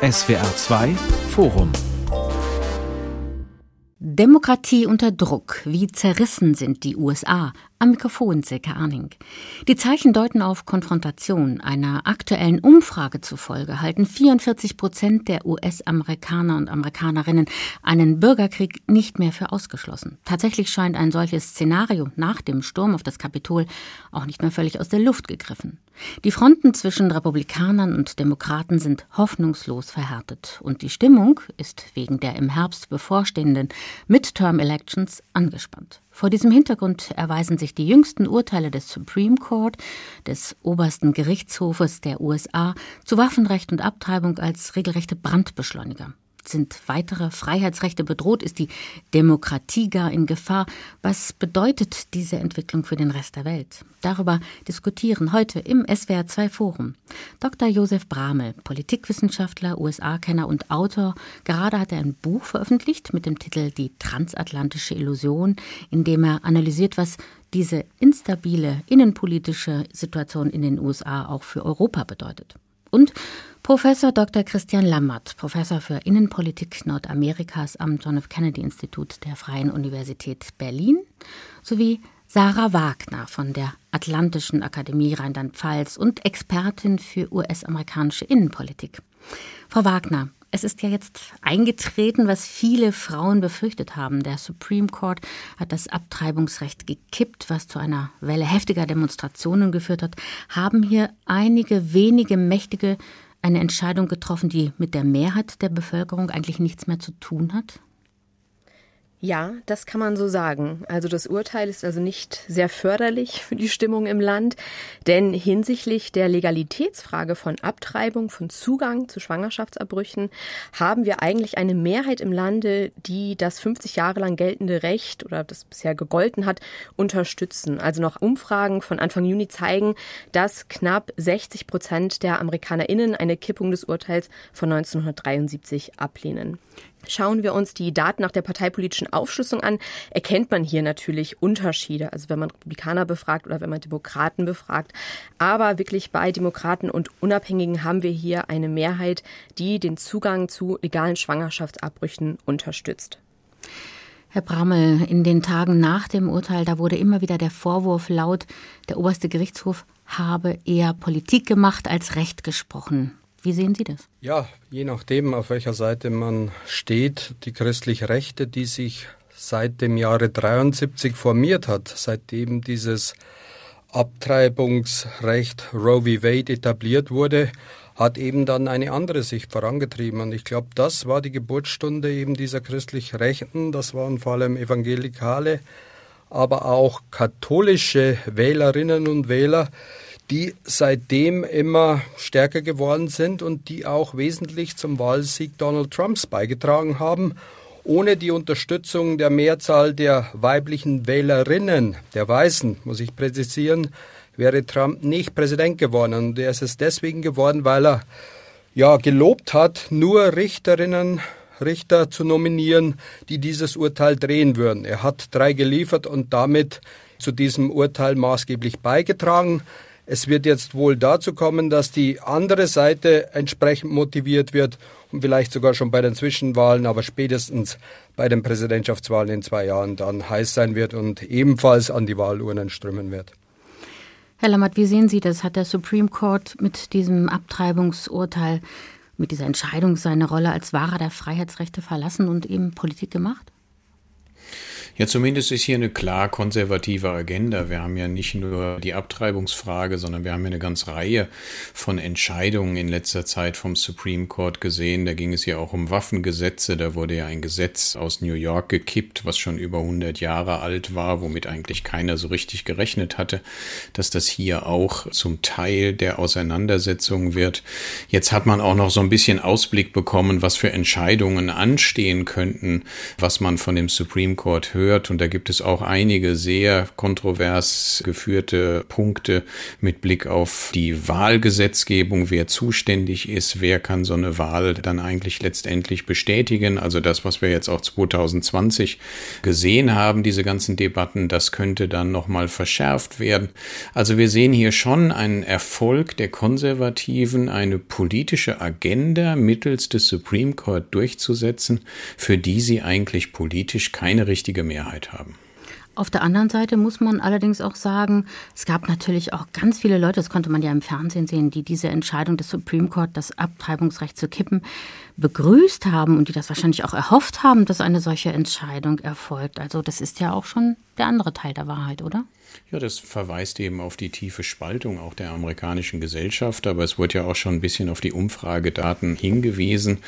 SWR 2 Forum Demokratie unter Druck. Wie zerrissen sind die USA? Am Mikrofon Silke Arning. Die Zeichen deuten auf Konfrontation. Einer aktuellen Umfrage zufolge halten 44 Prozent der US-Amerikaner und Amerikanerinnen einen Bürgerkrieg nicht mehr für ausgeschlossen. Tatsächlich scheint ein solches Szenario nach dem Sturm auf das Kapitol auch nicht mehr völlig aus der Luft gegriffen. Die Fronten zwischen Republikanern und Demokraten sind hoffnungslos verhärtet und die Stimmung ist wegen der im Herbst bevorstehenden Midterm Elections angespannt. Vor diesem Hintergrund erweisen sich die jüngsten Urteile des Supreme Court, des obersten Gerichtshofes der USA, zu Waffenrecht und Abtreibung als regelrechte Brandbeschleuniger. Sind weitere Freiheitsrechte bedroht? Ist die Demokratie gar in Gefahr? Was bedeutet diese Entwicklung für den Rest der Welt? Darüber diskutieren heute im SWR2 Forum Dr. Josef Bramel, Politikwissenschaftler, USA-Kenner und Autor. Gerade hat er ein Buch veröffentlicht mit dem Titel Die transatlantische Illusion, in dem er analysiert, was diese instabile innenpolitische Situation in den USA auch für Europa bedeutet. Und Professor Dr. Christian Lammert, Professor für Innenpolitik Nordamerikas am John F. Kennedy Institut der Freien Universität Berlin, sowie Sarah Wagner von der Atlantischen Akademie Rheinland-Pfalz und Expertin für US-amerikanische Innenpolitik. Frau Wagner, es ist ja jetzt eingetreten, was viele Frauen befürchtet haben. Der Supreme Court hat das Abtreibungsrecht gekippt, was zu einer Welle heftiger Demonstrationen geführt hat. Haben hier einige wenige Mächtige eine Entscheidung getroffen, die mit der Mehrheit der Bevölkerung eigentlich nichts mehr zu tun hat? Ja, das kann man so sagen. Also das Urteil ist also nicht sehr förderlich für die Stimmung im Land, denn hinsichtlich der Legalitätsfrage von Abtreibung, von Zugang zu Schwangerschaftsabbrüchen haben wir eigentlich eine Mehrheit im Lande, die das 50 Jahre lang geltende Recht oder das bisher gegolten hat, unterstützen. Also noch Umfragen von Anfang Juni zeigen, dass knapp 60 Prozent der AmerikanerInnen eine Kippung des Urteils von 1973 ablehnen. Schauen wir uns die Daten nach der parteipolitischen Aufschlüsselung an, erkennt man hier natürlich Unterschiede. Also wenn man Republikaner befragt oder wenn man Demokraten befragt. Aber wirklich bei Demokraten und Unabhängigen haben wir hier eine Mehrheit, die den Zugang zu legalen Schwangerschaftsabbrüchen unterstützt. Herr Brammel, in den Tagen nach dem Urteil, da wurde immer wieder der Vorwurf laut, der oberste Gerichtshof habe eher Politik gemacht als Recht gesprochen. Wie sehen Sie das? Ja, je nachdem, auf welcher Seite man steht, die christliche Rechte, die sich seit dem Jahre 73 formiert hat, seitdem dieses Abtreibungsrecht Roe v. Wade etabliert wurde, hat eben dann eine andere Sicht vorangetrieben. Und ich glaube, das war die Geburtsstunde eben dieser christlich Rechten. Das waren vor allem evangelikale, aber auch katholische Wählerinnen und Wähler, die seitdem immer stärker geworden sind und die auch wesentlich zum Wahlsieg Donald Trumps beigetragen haben. Ohne die Unterstützung der Mehrzahl der weiblichen Wählerinnen, der Weißen, muss ich präzisieren, wäre Trump nicht Präsident geworden. Und er ist es deswegen geworden, weil er ja gelobt hat, nur Richterinnen, Richter zu nominieren, die dieses Urteil drehen würden. Er hat drei geliefert und damit zu diesem Urteil maßgeblich beigetragen. Es wird jetzt wohl dazu kommen, dass die andere Seite entsprechend motiviert wird und vielleicht sogar schon bei den Zwischenwahlen, aber spätestens bei den Präsidentschaftswahlen in zwei Jahren dann heiß sein wird und ebenfalls an die Wahlurnen strömen wird. Herr Lammert, wie sehen Sie das? Hat der Supreme Court mit diesem Abtreibungsurteil, mit dieser Entscheidung seine Rolle als Wahrer der Freiheitsrechte verlassen und eben Politik gemacht? Ja, zumindest ist hier eine klar konservative Agenda. Wir haben ja nicht nur die Abtreibungsfrage, sondern wir haben ja eine ganze Reihe von Entscheidungen in letzter Zeit vom Supreme Court gesehen. Da ging es ja auch um Waffengesetze. Da wurde ja ein Gesetz aus New York gekippt, was schon über 100 Jahre alt war, womit eigentlich keiner so richtig gerechnet hatte, dass das hier auch zum Teil der Auseinandersetzung wird. Jetzt hat man auch noch so ein bisschen Ausblick bekommen, was für Entscheidungen anstehen könnten, was man von dem Supreme Court hört gehört und da gibt es auch einige sehr kontrovers geführte Punkte mit Blick auf die Wahlgesetzgebung, wer zuständig ist, wer kann so eine Wahl dann eigentlich letztendlich bestätigen. Also das, was wir jetzt auch 2020 gesehen haben, diese ganzen Debatten, das könnte dann nochmal verschärft werden. Also wir sehen hier schon einen Erfolg der Konservativen, eine politische Agenda mittels des Supreme Court durchzusetzen, für die sie eigentlich politisch keine richtige Mehrheit haben. Auf der anderen Seite muss man allerdings auch sagen, es gab natürlich auch ganz viele Leute, das konnte man ja im Fernsehen sehen, die diese Entscheidung des Supreme Court, das Abtreibungsrecht zu kippen, begrüßt haben und die das wahrscheinlich auch erhofft haben, dass eine solche Entscheidung erfolgt. Also das ist ja auch schon der andere Teil der Wahrheit, oder? Ja, das verweist eben auf die tiefe Spaltung auch der amerikanischen Gesellschaft, aber es wurde ja auch schon ein bisschen auf die Umfragedaten hingewiesen.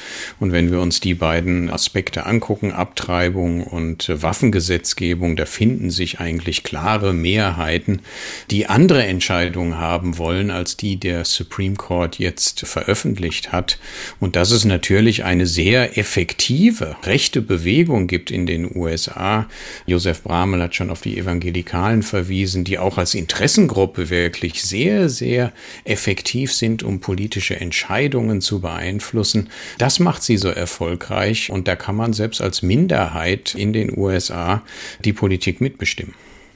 Und wenn wir uns die beiden Aspekte angucken, Abtreibung und Waffengesetzgebung, da finden sich eigentlich klare Mehrheiten, die andere Entscheidungen haben wollen, als die der Supreme Court jetzt veröffentlicht hat. Und dass es natürlich eine sehr effektive rechte Bewegung gibt in den USA. Josef Bramel hat schon auf die Evangelikalen verwiesen die auch als Interessengruppe wirklich sehr, sehr effektiv sind, um politische Entscheidungen zu beeinflussen. Das macht sie so erfolgreich und da kann man selbst als Minderheit in den USA die Politik mitbestimmen.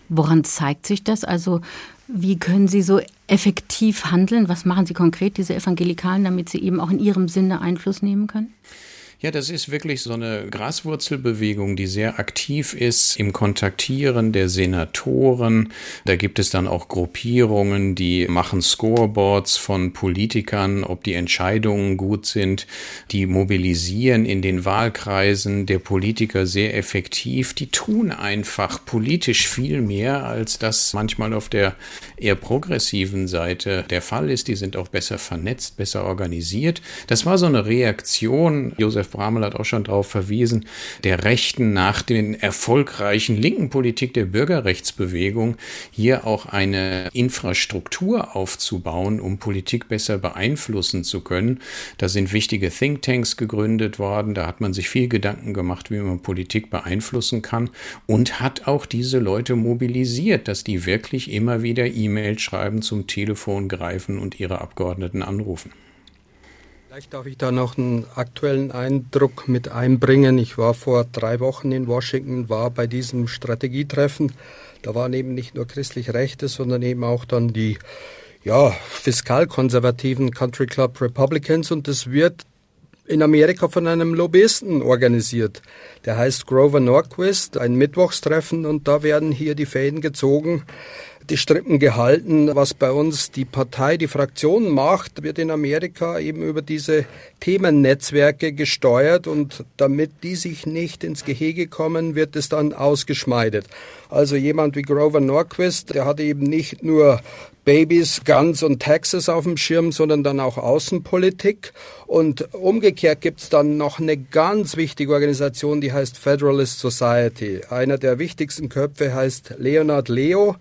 Woran zeigt sich das? Also wie können Sie so effektiv handeln? Was machen Sie konkret, diese Evangelikalen, damit sie eben auch in ihrem Sinne Einfluss nehmen können? Ja, das ist wirklich so eine Graswurzelbewegung, die sehr aktiv ist im Kontaktieren der Senatoren. Da gibt es dann auch Gruppierungen, die machen Scoreboards von Politikern, ob die Entscheidungen gut sind. Die mobilisieren in den Wahlkreisen der Politiker sehr effektiv. Die tun einfach politisch viel mehr, als das manchmal auf der eher progressiven Seite der Fall ist. Die sind auch besser vernetzt, besser organisiert. Das war so eine Reaktion. Josef Bramel hat auch schon darauf verwiesen, der Rechten nach den erfolgreichen linken Politik der Bürgerrechtsbewegung hier auch eine Infrastruktur aufzubauen, um Politik besser beeinflussen zu können. Da sind wichtige Thinktanks gegründet worden, da hat man sich viel Gedanken gemacht, wie man Politik beeinflussen kann und hat auch diese Leute mobilisiert, dass die wirklich immer wieder E-Mails schreiben, zum Telefon greifen und ihre Abgeordneten anrufen. Vielleicht darf ich da noch einen aktuellen Eindruck mit einbringen. Ich war vor drei Wochen in Washington, war bei diesem Strategietreffen. Da waren eben nicht nur christlich Rechte, sondern eben auch dann die ja, fiskalkonservativen Country Club Republicans und das wird in Amerika von einem Lobbyisten organisiert. Der heißt Grover Norquist, ein Mittwochstreffen und da werden hier die Fäden gezogen die Strippen gehalten. Was bei uns die Partei, die Fraktion macht, wird in Amerika eben über diese Themennetzwerke gesteuert und damit die sich nicht ins Gehege kommen, wird es dann ausgeschmeidet. Also jemand wie Grover Norquist, der hat eben nicht nur Babys, Guns und Taxes auf dem Schirm, sondern dann auch Außenpolitik. Und umgekehrt gibt's dann noch eine ganz wichtige Organisation, die heißt Federalist Society. Einer der wichtigsten Köpfe heißt Leonard Leo.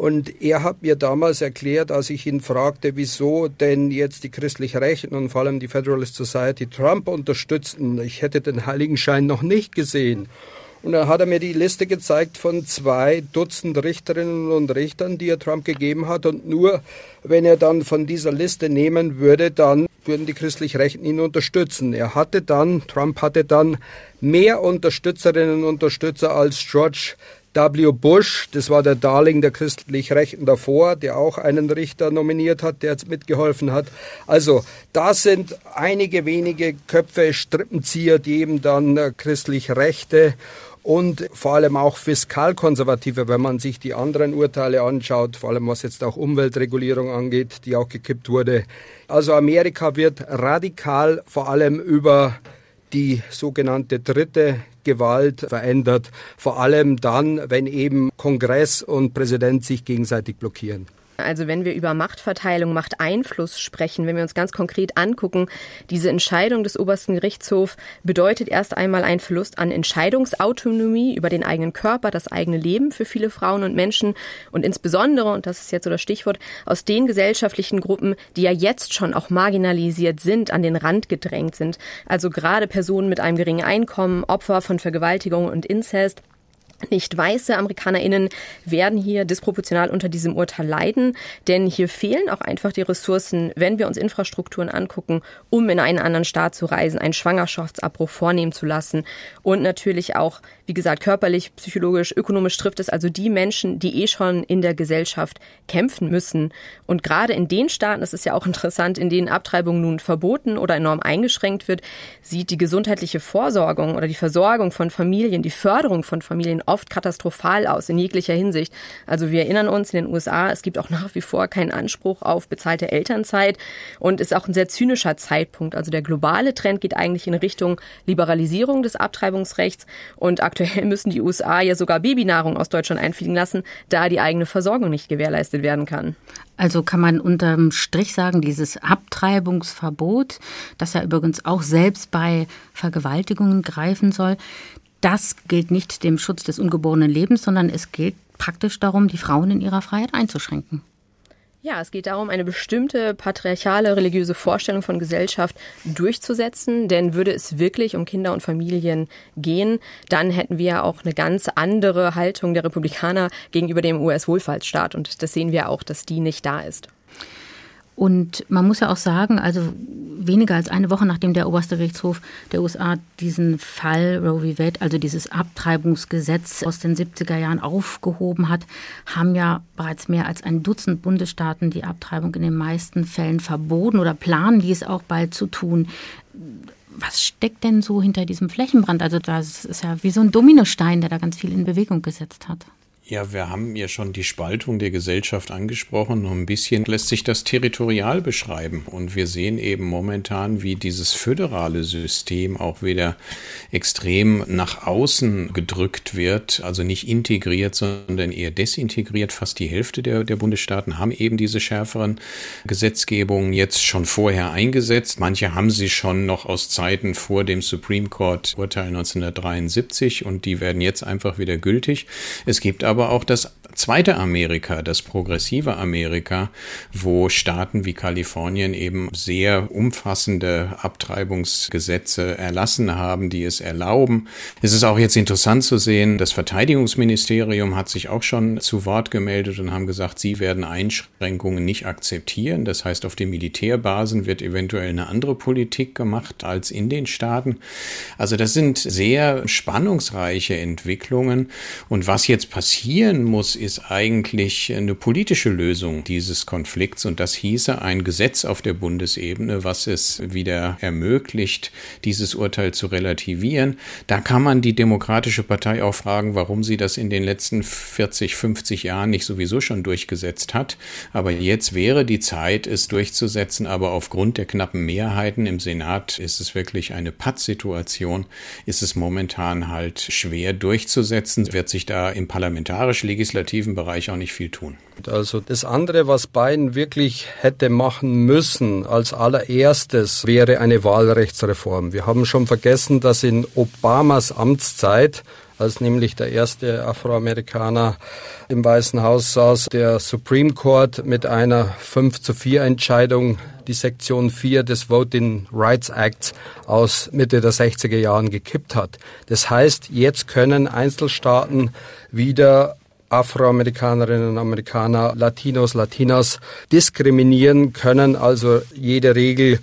Und er hat mir damals erklärt, als ich ihn fragte, wieso denn jetzt die christlich Rechten und vor allem die Federalist Society Trump unterstützten. Ich hätte den Heiligenschein noch nicht gesehen. Und dann hat er mir die Liste gezeigt von zwei Dutzend Richterinnen und Richtern, die er Trump gegeben hat. Und nur wenn er dann von dieser Liste nehmen würde, dann würden die christlich Rechten ihn unterstützen. Er hatte dann, Trump hatte dann mehr Unterstützerinnen und Unterstützer als George W. Bush, das war der Darling der christlich Rechten davor, der auch einen Richter nominiert hat, der jetzt mitgeholfen hat. Also da sind einige wenige Köpfe, Strippenzieher, die eben dann äh, christlich Rechte und vor allem auch fiskalkonservative, wenn man sich die anderen Urteile anschaut, vor allem was jetzt auch Umweltregulierung angeht, die auch gekippt wurde. Also Amerika wird radikal vor allem über die sogenannte dritte Gewalt verändert, vor allem dann, wenn eben Kongress und Präsident sich gegenseitig blockieren. Also wenn wir über Machtverteilung, Machteinfluss sprechen, wenn wir uns ganz konkret angucken, diese Entscheidung des obersten Gerichtshofs bedeutet erst einmal einen Verlust an Entscheidungsautonomie über den eigenen Körper, das eigene Leben für viele Frauen und Menschen und insbesondere, und das ist jetzt so das Stichwort, aus den gesellschaftlichen Gruppen, die ja jetzt schon auch marginalisiert sind, an den Rand gedrängt sind. Also gerade Personen mit einem geringen Einkommen, Opfer von Vergewaltigung und Inzest nicht weiße AmerikanerInnen werden hier disproportional unter diesem Urteil leiden, denn hier fehlen auch einfach die Ressourcen, wenn wir uns Infrastrukturen angucken, um in einen anderen Staat zu reisen, einen Schwangerschaftsabbruch vornehmen zu lassen und natürlich auch, wie gesagt, körperlich, psychologisch, ökonomisch trifft es also die Menschen, die eh schon in der Gesellschaft kämpfen müssen. Und gerade in den Staaten, das ist ja auch interessant, in denen Abtreibung nun verboten oder enorm eingeschränkt wird, sieht die gesundheitliche Vorsorgung oder die Versorgung von Familien, die Förderung von Familien oft katastrophal aus in jeglicher Hinsicht. Also wir erinnern uns in den USA, es gibt auch nach wie vor keinen Anspruch auf bezahlte Elternzeit und ist auch ein sehr zynischer Zeitpunkt. Also der globale Trend geht eigentlich in Richtung Liberalisierung des Abtreibungsrechts und aktuell müssen die USA ja sogar Babynahrung aus Deutschland einfliegen lassen, da die eigene Versorgung nicht gewährleistet werden kann. Also kann man unterm Strich sagen, dieses Abtreibungsverbot, das ja übrigens auch selbst bei Vergewaltigungen greifen soll, das gilt nicht dem Schutz des ungeborenen Lebens, sondern es gilt praktisch darum, die Frauen in ihrer Freiheit einzuschränken. Ja, es geht darum, eine bestimmte patriarchale religiöse Vorstellung von Gesellschaft durchzusetzen. Denn würde es wirklich um Kinder und Familien gehen, dann hätten wir auch eine ganz andere Haltung der Republikaner gegenüber dem US-Wohlfahrtsstaat. Und das sehen wir auch, dass die nicht da ist. Und man muss ja auch sagen, also weniger als eine Woche nachdem der oberste Gerichtshof der USA diesen Fall Roe v. Wade, also dieses Abtreibungsgesetz aus den 70er Jahren aufgehoben hat, haben ja bereits mehr als ein Dutzend Bundesstaaten die Abtreibung in den meisten Fällen verboten oder planen dies auch bald zu tun. Was steckt denn so hinter diesem Flächenbrand? Also das ist ja wie so ein Dominostein, der da ganz viel in Bewegung gesetzt hat. Ja, wir haben ja schon die Spaltung der Gesellschaft angesprochen. Ein bisschen lässt sich das territorial beschreiben. Und wir sehen eben momentan, wie dieses föderale System auch wieder extrem nach außen gedrückt wird. Also nicht integriert, sondern eher desintegriert. Fast die Hälfte der, der Bundesstaaten haben eben diese schärferen Gesetzgebungen jetzt schon vorher eingesetzt. Manche haben sie schon noch aus Zeiten vor dem Supreme Court Urteil 1973 und die werden jetzt einfach wieder gültig. Es gibt aber aber auch das zweite Amerika, das progressive Amerika, wo Staaten wie Kalifornien eben sehr umfassende Abtreibungsgesetze erlassen haben, die es erlauben. Es ist auch jetzt interessant zu sehen, das Verteidigungsministerium hat sich auch schon zu Wort gemeldet und haben gesagt, sie werden Einschränkungen nicht akzeptieren. Das heißt, auf den Militärbasen wird eventuell eine andere Politik gemacht als in den Staaten. Also das sind sehr spannungsreiche Entwicklungen. Und was jetzt passieren muss, ist eigentlich eine politische Lösung dieses Konflikts und das hieße ein Gesetz auf der Bundesebene, was es wieder ermöglicht, dieses Urteil zu relativieren. Da kann man die Demokratische Partei auch fragen, warum sie das in den letzten 40, 50 Jahren nicht sowieso schon durchgesetzt hat. Aber jetzt wäre die Zeit, es durchzusetzen, aber aufgrund der knappen Mehrheiten im Senat ist es wirklich eine Pattsituation, ist es momentan halt schwer durchzusetzen, wird sich da im parlamentarisch-legislativen Bereich auch nicht viel tun. Also das andere, was Biden wirklich hätte machen müssen als allererstes, wäre eine Wahlrechtsreform. Wir haben schon vergessen, dass in Obamas Amtszeit als nämlich der erste Afroamerikaner im Weißen Haus saß, der Supreme Court mit einer 5 zu 4 Entscheidung die Sektion 4 des Voting Rights Acts aus Mitte der 60er Jahren gekippt hat. Das heißt, jetzt können Einzelstaaten wieder Afroamerikanerinnen und Amerikaner, Latinos, Latinas diskriminieren können, also jede Regel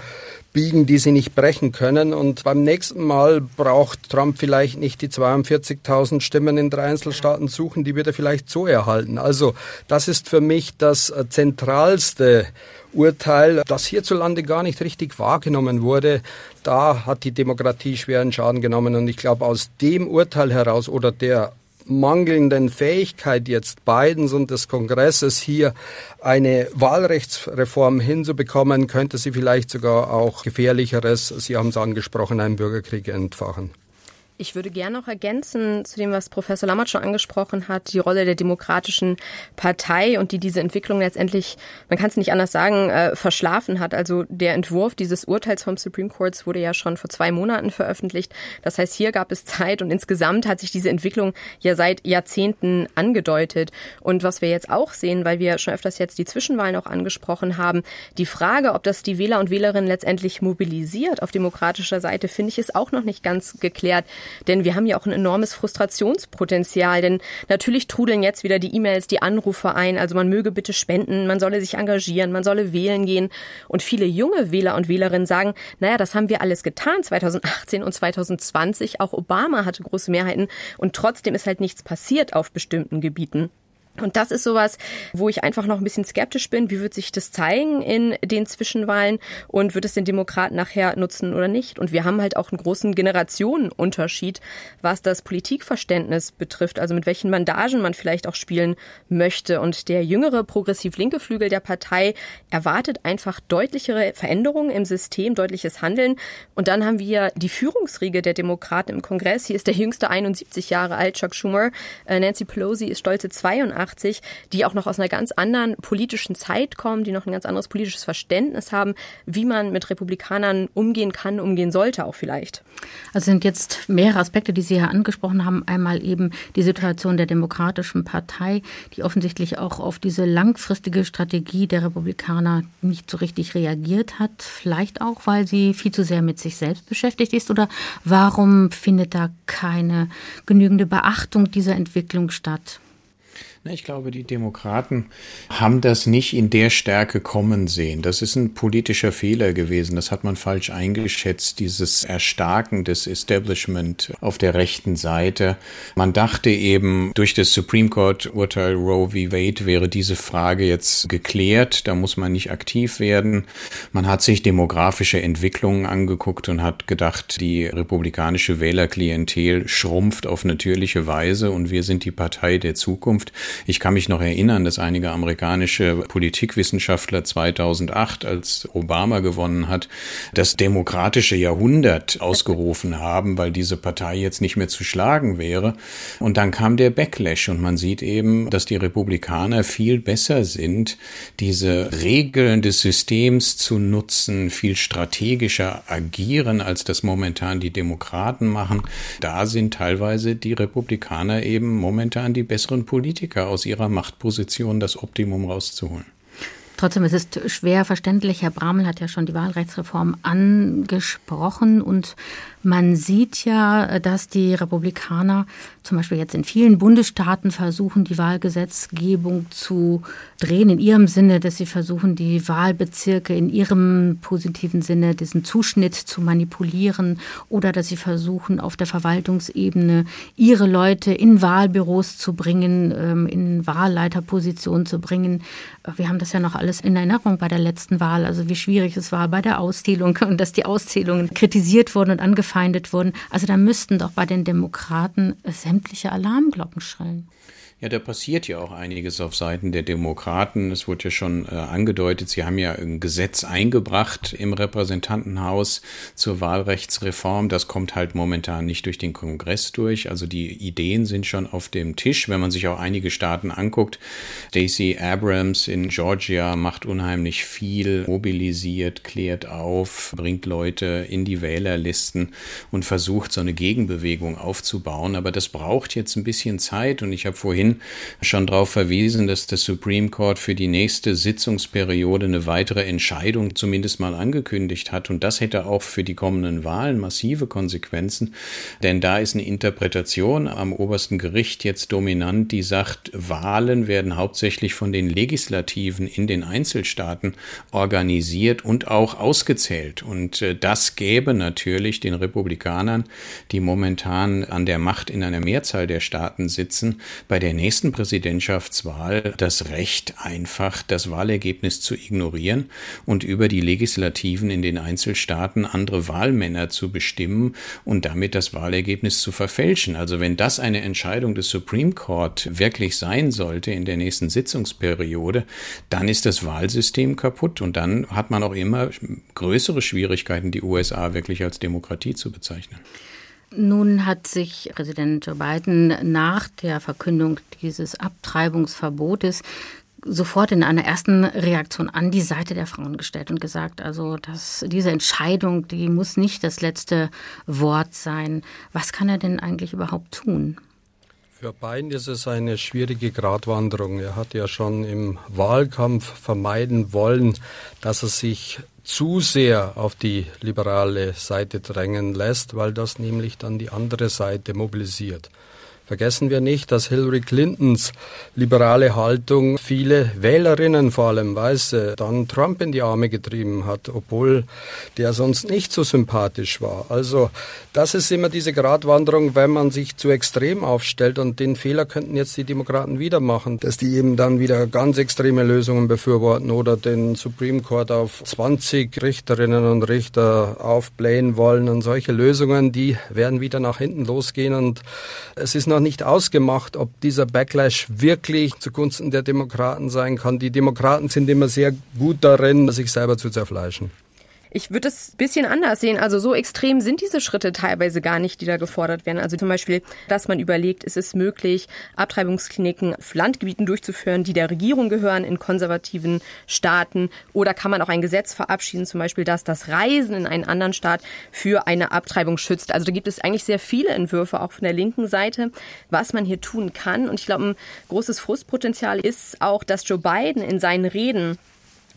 biegen, die sie nicht brechen können. Und beim nächsten Mal braucht Trump vielleicht nicht die 42.000 Stimmen in drei Einzelstaaten suchen, die wird er vielleicht so erhalten. Also das ist für mich das zentralste Urteil, das hierzulande gar nicht richtig wahrgenommen wurde. Da hat die Demokratie schweren Schaden genommen. Und ich glaube, aus dem Urteil heraus oder der mangelnden Fähigkeit jetzt Bidens und des Kongresses hier eine Wahlrechtsreform hinzubekommen, könnte sie vielleicht sogar auch gefährlicheres, Sie haben es angesprochen, einen Bürgerkrieg entfachen. Ich würde gerne noch ergänzen zu dem, was Professor Lammert schon angesprochen hat, die Rolle der Demokratischen Partei und die diese Entwicklung letztendlich, man kann es nicht anders sagen, äh, verschlafen hat. Also der Entwurf dieses Urteils vom Supreme Court wurde ja schon vor zwei Monaten veröffentlicht. Das heißt, hier gab es Zeit und insgesamt hat sich diese Entwicklung ja seit Jahrzehnten angedeutet. Und was wir jetzt auch sehen, weil wir schon öfters jetzt die Zwischenwahlen auch angesprochen haben, die Frage, ob das die Wähler und Wählerinnen letztendlich mobilisiert auf demokratischer Seite, finde ich, ist auch noch nicht ganz geklärt. Denn wir haben ja auch ein enormes Frustrationspotenzial. Denn natürlich trudeln jetzt wieder die E-Mails, die Anrufe ein. Also man möge bitte spenden, man solle sich engagieren, man solle wählen gehen. Und viele junge Wähler und Wählerinnen sagen, naja, das haben wir alles getan 2018 und 2020. Auch Obama hatte große Mehrheiten. Und trotzdem ist halt nichts passiert auf bestimmten Gebieten. Und das ist sowas, wo ich einfach noch ein bisschen skeptisch bin. Wie wird sich das zeigen in den Zwischenwahlen und wird es den Demokraten nachher nutzen oder nicht? Und wir haben halt auch einen großen Generationenunterschied, was das Politikverständnis betrifft, also mit welchen Bandagen man vielleicht auch spielen möchte. Und der jüngere progressiv-linke Flügel der Partei erwartet einfach deutlichere Veränderungen im System, deutliches Handeln. Und dann haben wir die Führungsriege der Demokraten im Kongress. Hier ist der jüngste 71 Jahre alt, Chuck Schumer. Äh, Nancy Pelosi ist stolze 82 1989, die auch noch aus einer ganz anderen politischen Zeit kommen, die noch ein ganz anderes politisches Verständnis haben, wie man mit Republikanern umgehen kann, umgehen sollte auch vielleicht. Also sind jetzt mehrere Aspekte, die Sie hier angesprochen haben. Einmal eben die Situation der Demokratischen Partei, die offensichtlich auch auf diese langfristige Strategie der Republikaner nicht so richtig reagiert hat. Vielleicht auch, weil sie viel zu sehr mit sich selbst beschäftigt ist. Oder warum findet da keine genügende Beachtung dieser Entwicklung statt? Ich glaube, die Demokraten haben das nicht in der Stärke kommen sehen. Das ist ein politischer Fehler gewesen. Das hat man falsch eingeschätzt, dieses Erstarken des Establishment auf der rechten Seite. Man dachte eben, durch das Supreme Court Urteil Roe v. Wade wäre diese Frage jetzt geklärt. Da muss man nicht aktiv werden. Man hat sich demografische Entwicklungen angeguckt und hat gedacht, die republikanische Wählerklientel schrumpft auf natürliche Weise und wir sind die Partei der Zukunft. Ich kann mich noch erinnern, dass einige amerikanische Politikwissenschaftler 2008, als Obama gewonnen hat, das demokratische Jahrhundert ausgerufen haben, weil diese Partei jetzt nicht mehr zu schlagen wäre. Und dann kam der Backlash und man sieht eben, dass die Republikaner viel besser sind, diese Regeln des Systems zu nutzen, viel strategischer agieren, als das momentan die Demokraten machen. Da sind teilweise die Republikaner eben momentan die besseren Politiker aus ihrer Machtposition das Optimum rauszuholen. Trotzdem es ist schwer verständlich. Herr Bramel hat ja schon die Wahlrechtsreform angesprochen und man sieht ja, dass die Republikaner zum Beispiel jetzt in vielen Bundesstaaten versuchen, die Wahlgesetzgebung zu drehen in ihrem Sinne, dass sie versuchen, die Wahlbezirke in ihrem positiven Sinne, diesen Zuschnitt zu manipulieren oder dass sie versuchen, auf der Verwaltungsebene ihre Leute in Wahlbüros zu bringen, ähm, in Wahlleiterpositionen zu bringen. Wir haben das ja noch alles in Erinnerung bei der letzten Wahl, also wie schwierig es war bei der Auszählung und dass die Auszählungen kritisiert wurden und angefeindet angefeindet wurden. Also da müssten doch bei den Demokraten sämtliche Alarmglocken schrillen. Ja, da passiert ja auch einiges auf Seiten der Demokraten. Es wurde ja schon äh, angedeutet, sie haben ja ein Gesetz eingebracht im Repräsentantenhaus zur Wahlrechtsreform. Das kommt halt momentan nicht durch den Kongress durch. Also die Ideen sind schon auf dem Tisch. Wenn man sich auch einige Staaten anguckt, Stacey Abrams in Georgia macht unheimlich viel, mobilisiert, klärt auf, bringt Leute in die Wählerlisten und versucht so eine Gegenbewegung aufzubauen. Aber das braucht jetzt ein bisschen Zeit und ich habe vorhin vorhin schon darauf verwiesen, dass der Supreme Court für die nächste Sitzungsperiode eine weitere Entscheidung zumindest mal angekündigt hat. Und das hätte auch für die kommenden Wahlen massive Konsequenzen, denn da ist eine Interpretation am obersten Gericht jetzt dominant, die sagt, Wahlen werden hauptsächlich von den Legislativen in den Einzelstaaten organisiert und auch ausgezählt. Und äh, das gäbe natürlich den Republikanern, die momentan an der Macht in einer Mehrzahl der Staaten sitzen, bei der nächsten Präsidentschaftswahl das Recht, einfach das Wahlergebnis zu ignorieren und über die Legislativen in den Einzelstaaten andere Wahlmänner zu bestimmen und damit das Wahlergebnis zu verfälschen. Also wenn das eine Entscheidung des Supreme Court wirklich sein sollte in der nächsten Sitzungsperiode, dann ist das Wahlsystem kaputt und dann hat man auch immer größere Schwierigkeiten, die USA wirklich als Demokratie zu bezeichnen. Nun hat sich Präsident Joe Biden nach der Verkündung dieses Abtreibungsverbotes sofort in einer ersten Reaktion an die Seite der Frauen gestellt und gesagt, also dass diese Entscheidung, die muss nicht das letzte Wort sein. Was kann er denn eigentlich überhaupt tun? Für Biden ist es eine schwierige Gratwanderung. Er hat ja schon im Wahlkampf vermeiden wollen, dass er sich zu sehr auf die liberale Seite drängen lässt, weil das nämlich dann die andere Seite mobilisiert. Vergessen wir nicht, dass Hillary Clintons liberale Haltung viele Wählerinnen, vor allem Weiße, dann Trump in die Arme getrieben hat, obwohl der sonst nicht so sympathisch war. Also das ist immer diese Gratwanderung, wenn man sich zu extrem aufstellt und den Fehler könnten jetzt die Demokraten wieder machen, dass die eben dann wieder ganz extreme Lösungen befürworten oder den Supreme Court auf 20 Richterinnen und Richter aufblähen wollen und solche Lösungen, die werden wieder nach hinten losgehen und es ist noch noch nicht ausgemacht, ob dieser Backlash wirklich zugunsten der Demokraten sein kann. Die Demokraten sind immer sehr gut darin, sich selber zu zerfleischen. Ich würde es ein bisschen anders sehen. Also so extrem sind diese Schritte teilweise gar nicht, die da gefordert werden. Also zum Beispiel, dass man überlegt, ist es möglich, Abtreibungskliniken auf Landgebieten durchzuführen, die der Regierung gehören, in konservativen Staaten. Oder kann man auch ein Gesetz verabschieden, zum Beispiel, dass das Reisen in einen anderen Staat für eine Abtreibung schützt. Also da gibt es eigentlich sehr viele Entwürfe, auch von der linken Seite, was man hier tun kann. Und ich glaube, ein großes Frustpotenzial ist auch, dass Joe Biden in seinen Reden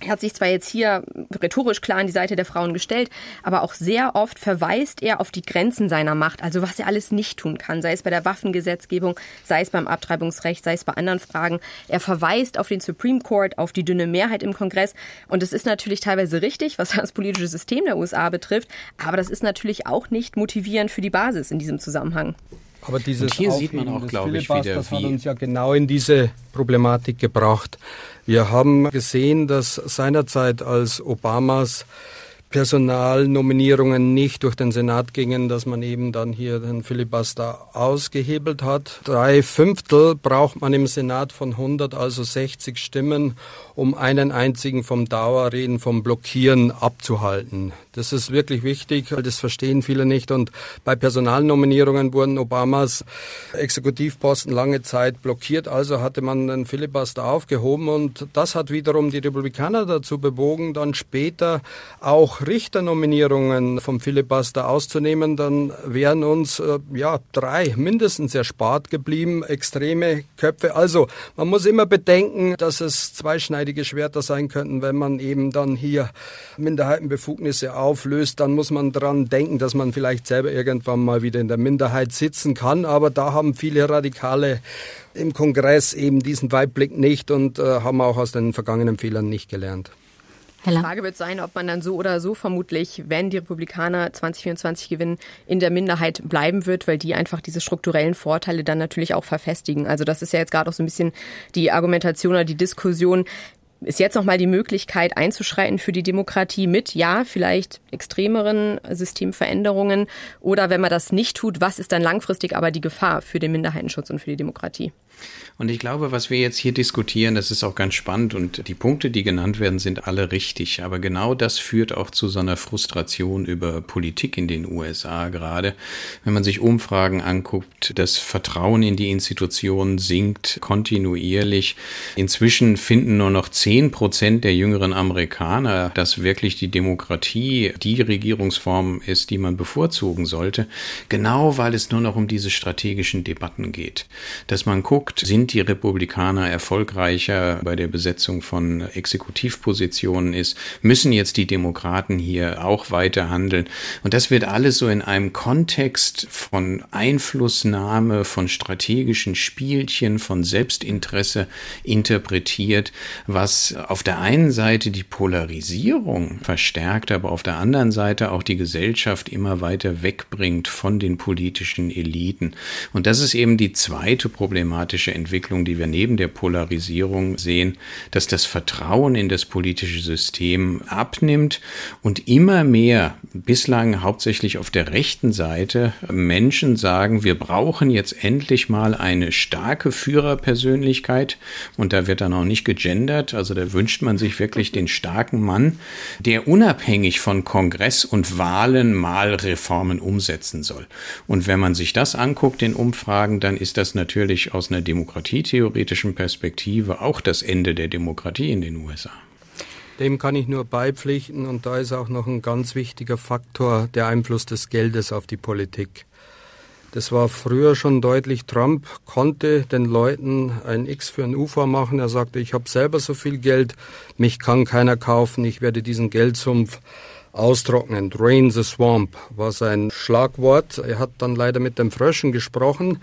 er hat sich zwar jetzt hier rhetorisch klar an die Seite der Frauen gestellt, aber auch sehr oft verweist er auf die Grenzen seiner Macht, also was er alles nicht tun kann, sei es bei der Waffengesetzgebung, sei es beim Abtreibungsrecht, sei es bei anderen Fragen. Er verweist auf den Supreme Court, auf die dünne Mehrheit im Kongress und es ist natürlich teilweise richtig, was das politische System der USA betrifft, aber das ist natürlich auch nicht motivierend für die Basis in diesem Zusammenhang. Aber dieses und hier sieht man auch, glaube ich, wieder, das hat uns ja genau in diese Problematik gebracht. Wir haben gesehen, dass seinerzeit als Obamas Personalnominierungen nicht durch den Senat gingen, dass man eben dann hier den Filibuster ausgehebelt hat. Drei Fünftel braucht man im Senat von 100, also 60 Stimmen, um einen einzigen vom Dauerreden, vom Blockieren abzuhalten. Das ist wirklich wichtig, weil das verstehen viele nicht. Und bei Personalnominierungen wurden Obamas Exekutivposten lange Zeit blockiert. Also hatte man den Filibuster aufgehoben und das hat wiederum die Republikaner dazu bewogen, dann später Richternominierungen vom Filibuster auszunehmen. Dann wären uns äh, ja drei mindestens erspart geblieben, extreme Köpfe. Also man muss immer bedenken, dass es zweischneidige Schwerter sein könnten, wenn man eben dann hier Minderheitenbefugnisse auflöst, dann muss man dran denken, dass man vielleicht selber irgendwann mal wieder in der Minderheit sitzen kann. Aber da haben viele Radikale im Kongress eben diesen Weitblick nicht und äh, haben auch aus den vergangenen Fehlern nicht gelernt. Die Frage wird sein, ob man dann so oder so vermutlich, wenn die Republikaner 2024 gewinnen, in der Minderheit bleiben wird, weil die einfach diese strukturellen Vorteile dann natürlich auch verfestigen. Also das ist ja jetzt gerade auch so ein bisschen die Argumentation oder die Diskussion ist jetzt nochmal die Möglichkeit einzuschreiten für die Demokratie mit, ja, vielleicht extremeren Systemveränderungen oder wenn man das nicht tut, was ist dann langfristig aber die Gefahr für den Minderheitenschutz und für die Demokratie? Und ich glaube, was wir jetzt hier diskutieren, das ist auch ganz spannend und die Punkte, die genannt werden, sind alle richtig. Aber genau das führt auch zu so einer Frustration über Politik in den USA gerade. Wenn man sich Umfragen anguckt, das Vertrauen in die Institutionen sinkt kontinuierlich. Inzwischen finden nur noch zehn Prozent der jüngeren Amerikaner, dass wirklich die Demokratie die Regierungsform ist, die man bevorzugen sollte. Genau weil es nur noch um diese strategischen Debatten geht. Dass man guckt, sind die Republikaner erfolgreicher bei der Besetzung von Exekutivpositionen ist, müssen jetzt die Demokraten hier auch weiter handeln. Und das wird alles so in einem Kontext von Einflussnahme, von strategischen Spielchen, von Selbstinteresse interpretiert, was auf der einen Seite die Polarisierung verstärkt, aber auf der anderen Seite auch die Gesellschaft immer weiter wegbringt von den politischen Eliten. Und das ist eben die zweite problematische Entwicklung Entwicklung, die wir neben der Polarisierung sehen, dass das Vertrauen in das politische System abnimmt und immer mehr, bislang hauptsächlich auf der rechten Seite, Menschen sagen, wir brauchen jetzt endlich mal eine starke Führerpersönlichkeit und da wird dann auch nicht gegendert, also da wünscht man sich wirklich den starken Mann, der unabhängig von Kongress und Wahlen mal Reformen umsetzen soll. Und wenn man sich das anguckt in Umfragen, dann ist das natürlich aus einer Demokratie demokratietheoretischen Perspektive auch das Ende der Demokratie in den USA. Dem kann ich nur beipflichten und da ist auch noch ein ganz wichtiger Faktor der Einfluss des Geldes auf die Politik. Das war früher schon deutlich. Trump konnte den Leuten ein X für ein U vormachen. Er sagte, ich habe selber so viel Geld, mich kann keiner kaufen, ich werde diesen Geldsumpf austrocknen. Drain the Swamp war sein Schlagwort. Er hat dann leider mit den Fröschen gesprochen,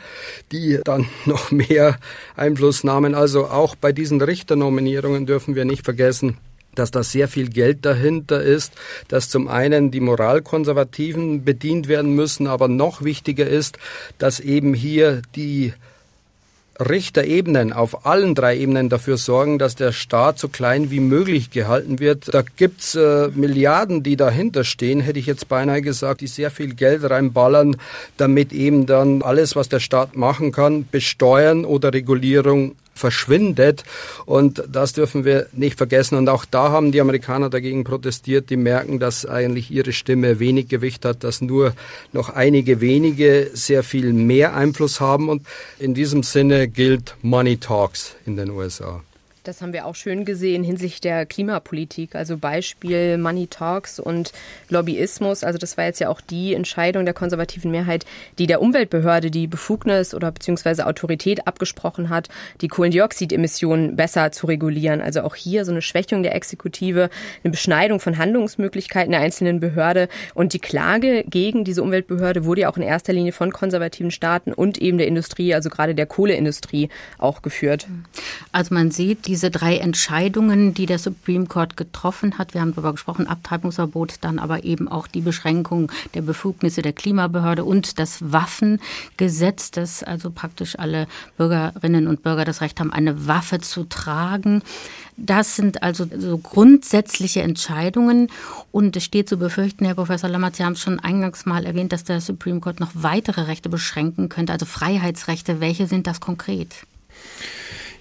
die dann noch mehr Einfluss nahmen. Also auch bei diesen Richternominierungen dürfen wir nicht vergessen, dass da sehr viel Geld dahinter ist, dass zum einen die Moralkonservativen bedient werden müssen, aber noch wichtiger ist, dass eben hier die Richterebenen auf allen drei Ebenen dafür sorgen, dass der Staat so klein wie möglich gehalten wird. Da gibt's äh, Milliarden, die dahinter stehen, hätte ich jetzt beinahe gesagt, die sehr viel Geld reinballern, damit eben dann alles, was der Staat machen kann, Besteuern oder Regulierung verschwindet. Und das dürfen wir nicht vergessen. Und auch da haben die Amerikaner dagegen protestiert. Die merken, dass eigentlich ihre Stimme wenig Gewicht hat, dass nur noch einige wenige sehr viel mehr Einfluss haben. Und in diesem Sinne gilt Money Talks in den USA. Das haben wir auch schön gesehen hinsichtlich der Klimapolitik. Also Beispiel Money Talks und Lobbyismus. Also das war jetzt ja auch die Entscheidung der konservativen Mehrheit, die der Umweltbehörde die Befugnis oder beziehungsweise Autorität abgesprochen hat, die Kohlendioxidemissionen besser zu regulieren. Also auch hier so eine Schwächung der Exekutive, eine Beschneidung von Handlungsmöglichkeiten der einzelnen Behörde. Und die Klage gegen diese Umweltbehörde wurde ja auch in erster Linie von konservativen Staaten und eben der Industrie, also gerade der Kohleindustrie, auch geführt. Also man sieht, die diese drei Entscheidungen, die der Supreme Court getroffen hat, wir haben darüber gesprochen, Abtreibungsverbot, dann aber eben auch die Beschränkung der Befugnisse der Klimabehörde und das Waffengesetz, das also praktisch alle Bürgerinnen und Bürger das Recht haben, eine Waffe zu tragen. Das sind also so grundsätzliche Entscheidungen und es steht zu befürchten, Herr Professor Lammert, Sie haben es schon eingangs mal erwähnt, dass der Supreme Court noch weitere Rechte beschränken könnte, also Freiheitsrechte. Welche sind das konkret?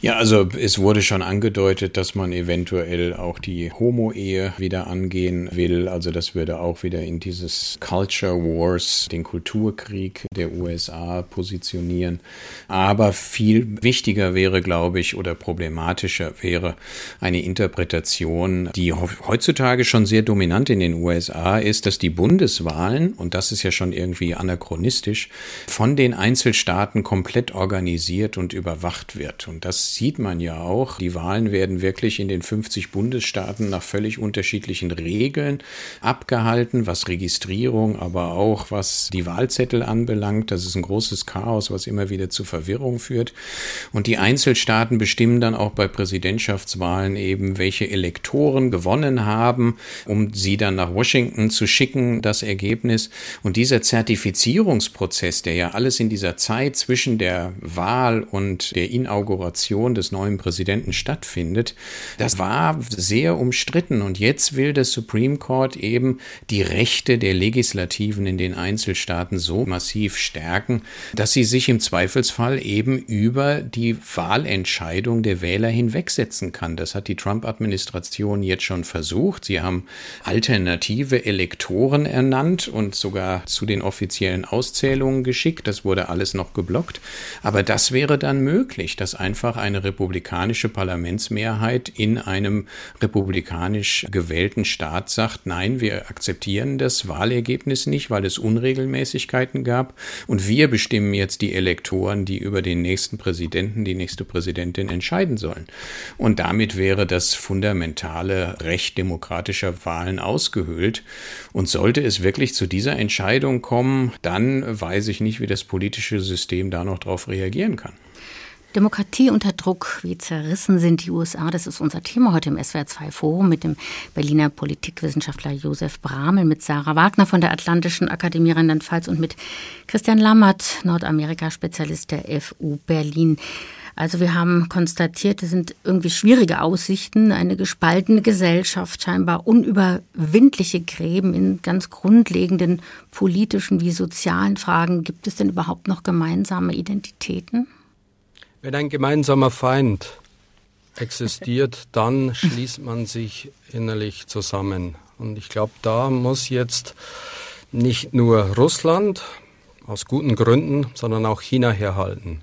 Ja, also es wurde schon angedeutet, dass man eventuell auch die Homo-Ehe wieder angehen will. Also das würde auch wieder in dieses Culture Wars, den Kulturkrieg der USA positionieren. Aber viel wichtiger wäre, glaube ich, oder problematischer wäre eine Interpretation, die heutzutage schon sehr dominant in den USA ist, dass die Bundeswahlen, und das ist ja schon irgendwie anachronistisch, von den Einzelstaaten komplett organisiert und überwacht wird. Und das sieht man ja auch. Die Wahlen werden wirklich in den 50 Bundesstaaten nach völlig unterschiedlichen Regeln abgehalten, was Registrierung, aber auch was die Wahlzettel anbelangt. Das ist ein großes Chaos, was immer wieder zu Verwirrung führt. Und die Einzelstaaten bestimmen dann auch bei Präsidentschaftswahlen eben, welche Elektoren gewonnen haben, um sie dann nach Washington zu schicken, das Ergebnis. Und dieser Zertifizierungsprozess, der ja alles in dieser Zeit zwischen der Wahl und der Inauguration Inauguration des neuen Präsidenten stattfindet, das war sehr umstritten. Und jetzt will das Supreme Court eben die Rechte der Legislativen in den Einzelstaaten so massiv stärken, dass sie sich im Zweifelsfall eben über die Wahlentscheidung der Wähler hinwegsetzen kann. Das hat die Trump-Administration jetzt schon versucht. Sie haben alternative Elektoren ernannt und sogar zu den offiziellen Auszählungen geschickt. Das wurde alles noch geblockt. Aber das wäre dann möglich, dass einfach eine republikanische Parlamentsmehrheit in einem republikanisch gewählten Staat sagt, nein, wir akzeptieren das Wahlergebnis nicht, weil es Unregelmäßigkeiten gab und wir bestimmen jetzt die Elektoren, die über den nächsten Präsidenten, die nächste Präsidentin entscheiden sollen. Und damit wäre das fundamentale Recht demokratischer Wahlen ausgehöhlt. Und sollte es wirklich zu dieser Entscheidung kommen, dann weiß ich nicht, wie das politische System da noch darauf reagieren kann. Demokratie unter Druck, wie zerrissen sind die USA, das ist unser Thema heute im SWR2 Forum mit dem Berliner Politikwissenschaftler Josef Bramel, mit Sarah Wagner von der Atlantischen Akademie Rheinland-Pfalz und mit Christian Lammert, Nordamerika-Spezialist der FU Berlin. Also wir haben konstatiert, es sind irgendwie schwierige Aussichten, eine gespaltene Gesellschaft, scheinbar unüberwindliche Gräben in ganz grundlegenden politischen wie sozialen Fragen. Gibt es denn überhaupt noch gemeinsame Identitäten? Wenn ein gemeinsamer Feind existiert, dann schließt man sich innerlich zusammen. Und ich glaube, da muss jetzt nicht nur Russland aus guten Gründen, sondern auch China herhalten.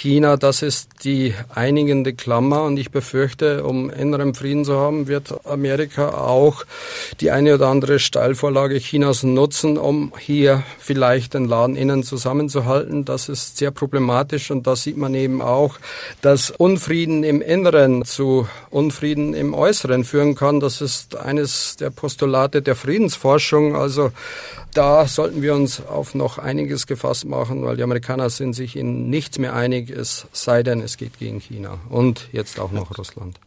China, das ist die einigende Klammer und ich befürchte, um inneren Frieden zu haben, wird Amerika auch die eine oder andere Steilvorlage Chinas nutzen, um hier vielleicht den Laden innen zusammenzuhalten. Das ist sehr problematisch und da sieht man eben auch, dass Unfrieden im Inneren zu Unfrieden im Äußeren führen kann. Das ist eines der Postulate der Friedensforschung. Also da sollten wir uns auf noch einiges gefasst machen, weil die Amerikaner sind sich in nichts mehr einig, es sei denn, es geht gegen China und jetzt auch noch Russland.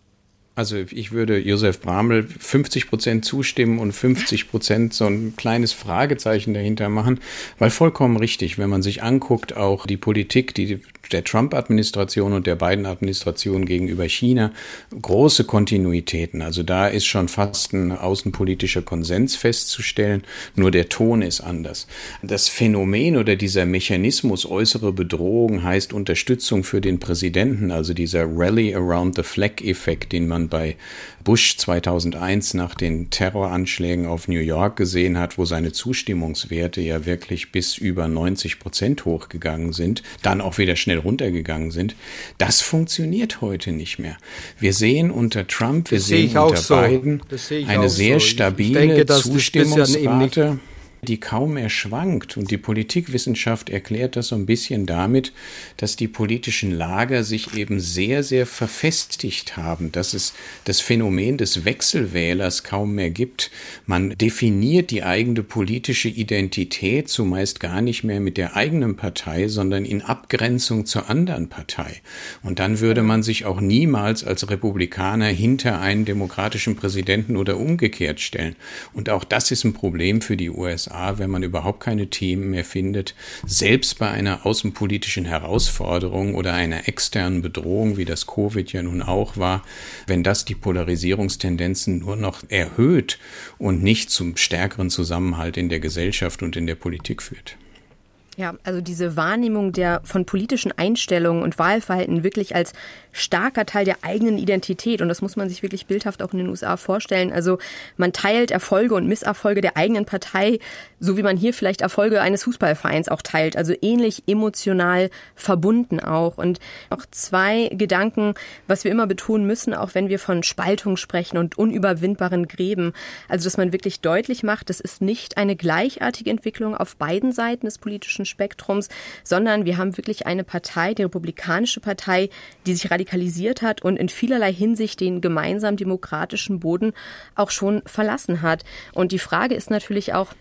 Also ich würde Josef Bramel 50 Prozent zustimmen und 50 Prozent so ein kleines Fragezeichen dahinter machen, weil vollkommen richtig, wenn man sich anguckt, auch die Politik, die der Trump-Administration und der Biden-Administration gegenüber China große Kontinuitäten. Also da ist schon fast ein außenpolitischer Konsens festzustellen, nur der Ton ist anders. Das Phänomen oder dieser Mechanismus äußere Bedrohung heißt Unterstützung für den Präsidenten, also dieser Rally around the Flag-Effekt, den man bei Bush 2001 nach den Terroranschlägen auf New York gesehen hat, wo seine Zustimmungswerte ja wirklich bis über 90 Prozent hochgegangen sind, dann auch wieder schnell runtergegangen sind. Das funktioniert heute nicht mehr. Wir sehen unter Trump, wir sehen unter so. Biden eine sehr so. stabile denke, Zustimmungsrate die kaum mehr schwankt. Und die Politikwissenschaft erklärt das so ein bisschen damit, dass die politischen Lager sich eben sehr, sehr verfestigt haben, dass es das Phänomen des Wechselwählers kaum mehr gibt. Man definiert die eigene politische Identität zumeist gar nicht mehr mit der eigenen Partei, sondern in Abgrenzung zur anderen Partei. Und dann würde man sich auch niemals als Republikaner hinter einen demokratischen Präsidenten oder umgekehrt stellen. Und auch das ist ein Problem für die USA. USA, wenn man überhaupt keine Themen mehr findet, selbst bei einer außenpolitischen Herausforderung oder einer externen Bedrohung, wie das Covid ja nun auch war, wenn das die Polarisierungstendenzen nur noch erhöht und nicht zum stärkeren Zusammenhalt in der Gesellschaft und in der Politik führt. Ja, also diese Wahrnehmung der von politischen Einstellungen und Wahlverhalten wirklich als starker Teil der eigenen Identität und das muss man sich wirklich bildhaft auch in den USA vorstellen. Also man teilt Erfolge und Misserfolge der eigenen Partei, so wie man hier vielleicht Erfolge eines Fußballvereins auch teilt. Also ähnlich emotional verbunden auch. Und auch zwei Gedanken, was wir immer betonen müssen, auch wenn wir von Spaltung sprechen und unüberwindbaren Gräben. Also dass man wirklich deutlich macht, das ist nicht eine gleichartige Entwicklung auf beiden Seiten des politischen politischen Spektrums, sondern wir haben wirklich eine Partei, die Republikanische Partei, die sich radikalisiert hat und in vielerlei Hinsicht den gemeinsamen demokratischen Boden auch schon verlassen hat. Und die Frage ist natürlich auch,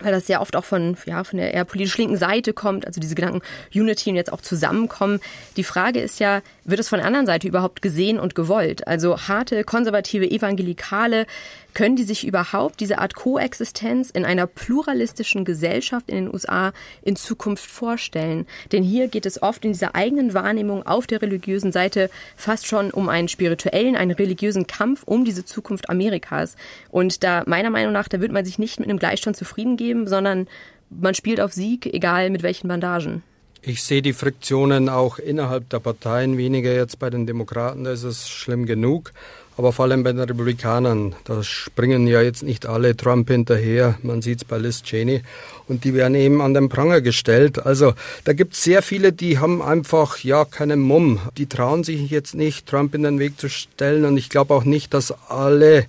weil das sehr oft auch von, ja, von der eher politisch linken Seite kommt, also diese Gedanken Unity und jetzt auch zusammenkommen. Die Frage ist ja, wird es von der anderen Seite überhaupt gesehen und gewollt? Also harte, konservative, evangelikale, können die sich überhaupt diese Art Koexistenz in einer pluralistischen Gesellschaft in den USA in Zukunft vorstellen? Denn hier geht es oft in dieser eigenen Wahrnehmung auf der religiösen Seite fast schon um einen spirituellen, einen religiösen Kampf um diese Zukunft Amerikas. Und da meiner Meinung nach, da wird man sich nicht mit einem Gleichstand zufrieden geben, sondern man spielt auf Sieg, egal mit welchen Bandagen. Ich sehe die Friktionen auch innerhalb der Parteien, weniger jetzt bei den Demokraten, da ist es schlimm genug aber vor allem bei den Republikanern. Da springen ja jetzt nicht alle Trump hinterher. Man sieht es bei Liz Cheney. Und die werden eben an den Pranger gestellt. Also da gibt es sehr viele, die haben einfach ja keinen Mumm. Die trauen sich jetzt nicht, Trump in den Weg zu stellen. Und ich glaube auch nicht, dass alle,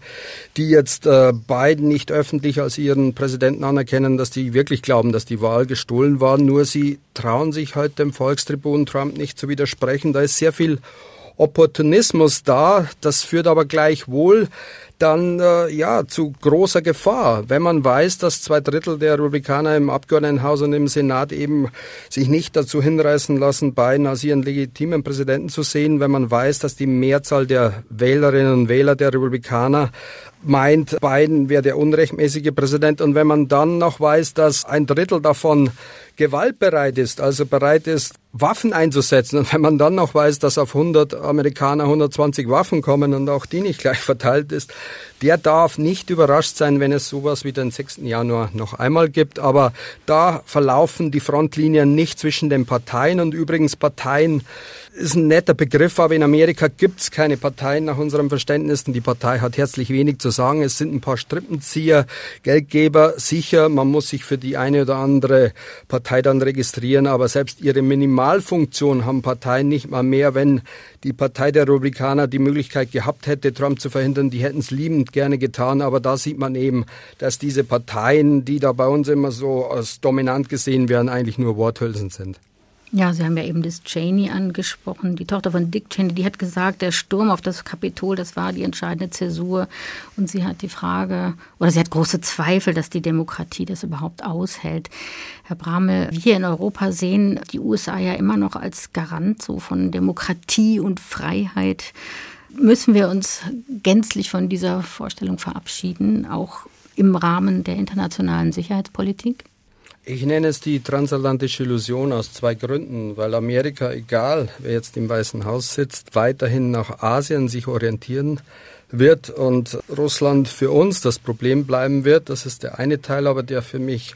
die jetzt äh, Biden nicht öffentlich als ihren Präsidenten anerkennen, dass die wirklich glauben, dass die Wahl gestohlen war. Nur sie trauen sich halt dem Volkstribun Trump nicht zu widersprechen. Da ist sehr viel Opportunismus da. Das führt aber gleichwohl dann äh, ja zu großer Gefahr, wenn man weiß, dass zwei Drittel der Republikaner im Abgeordnetenhaus und im Senat eben sich nicht dazu hinreißen lassen, Biden als ihren legitimen Präsidenten zu sehen, wenn man weiß, dass die Mehrzahl der Wählerinnen und Wähler der Republikaner meint, Biden wäre der unrechtmäßige Präsident. Und wenn man dann noch weiß, dass ein Drittel davon gewaltbereit ist, also bereit ist, Waffen einzusetzen, und wenn man dann noch weiß, dass auf 100 Amerikaner 120 Waffen kommen und auch die nicht gleich verteilt ist, der darf nicht überrascht sein, wenn es sowas wie den 6. Januar noch einmal gibt. Aber da verlaufen die Frontlinien nicht zwischen den Parteien und übrigens Parteien ist ein netter Begriff, aber in Amerika gibt es keine Parteien nach unserem Verständnis. Und die Partei hat herzlich wenig zu sagen. Es sind ein paar Strippenzieher, Geldgeber, sicher. Man muss sich für die eine oder andere Partei dann registrieren, aber selbst ihre Minimalfunktion haben Parteien nicht mal mehr. Wenn die Partei der Republikaner die Möglichkeit gehabt hätte, Trump zu verhindern, die hätten es liebend gerne getan. Aber da sieht man eben, dass diese Parteien, die da bei uns immer so als dominant gesehen werden, eigentlich nur Worthülsen sind. Ja, Sie haben ja eben Liz Cheney angesprochen, die Tochter von Dick Cheney, die hat gesagt, der Sturm auf das Kapitol, das war die entscheidende Zäsur. Und sie hat die Frage, oder sie hat große Zweifel, dass die Demokratie das überhaupt aushält. Herr Bramel, wir in Europa sehen die USA ja immer noch als Garant so von Demokratie und Freiheit. Müssen wir uns gänzlich von dieser Vorstellung verabschieden, auch im Rahmen der internationalen Sicherheitspolitik? Ich nenne es die transatlantische Illusion aus zwei Gründen, weil Amerika, egal wer jetzt im Weißen Haus sitzt, weiterhin nach Asien sich orientieren wird und Russland für uns das Problem bleiben wird. Das ist der eine Teil, aber der für mich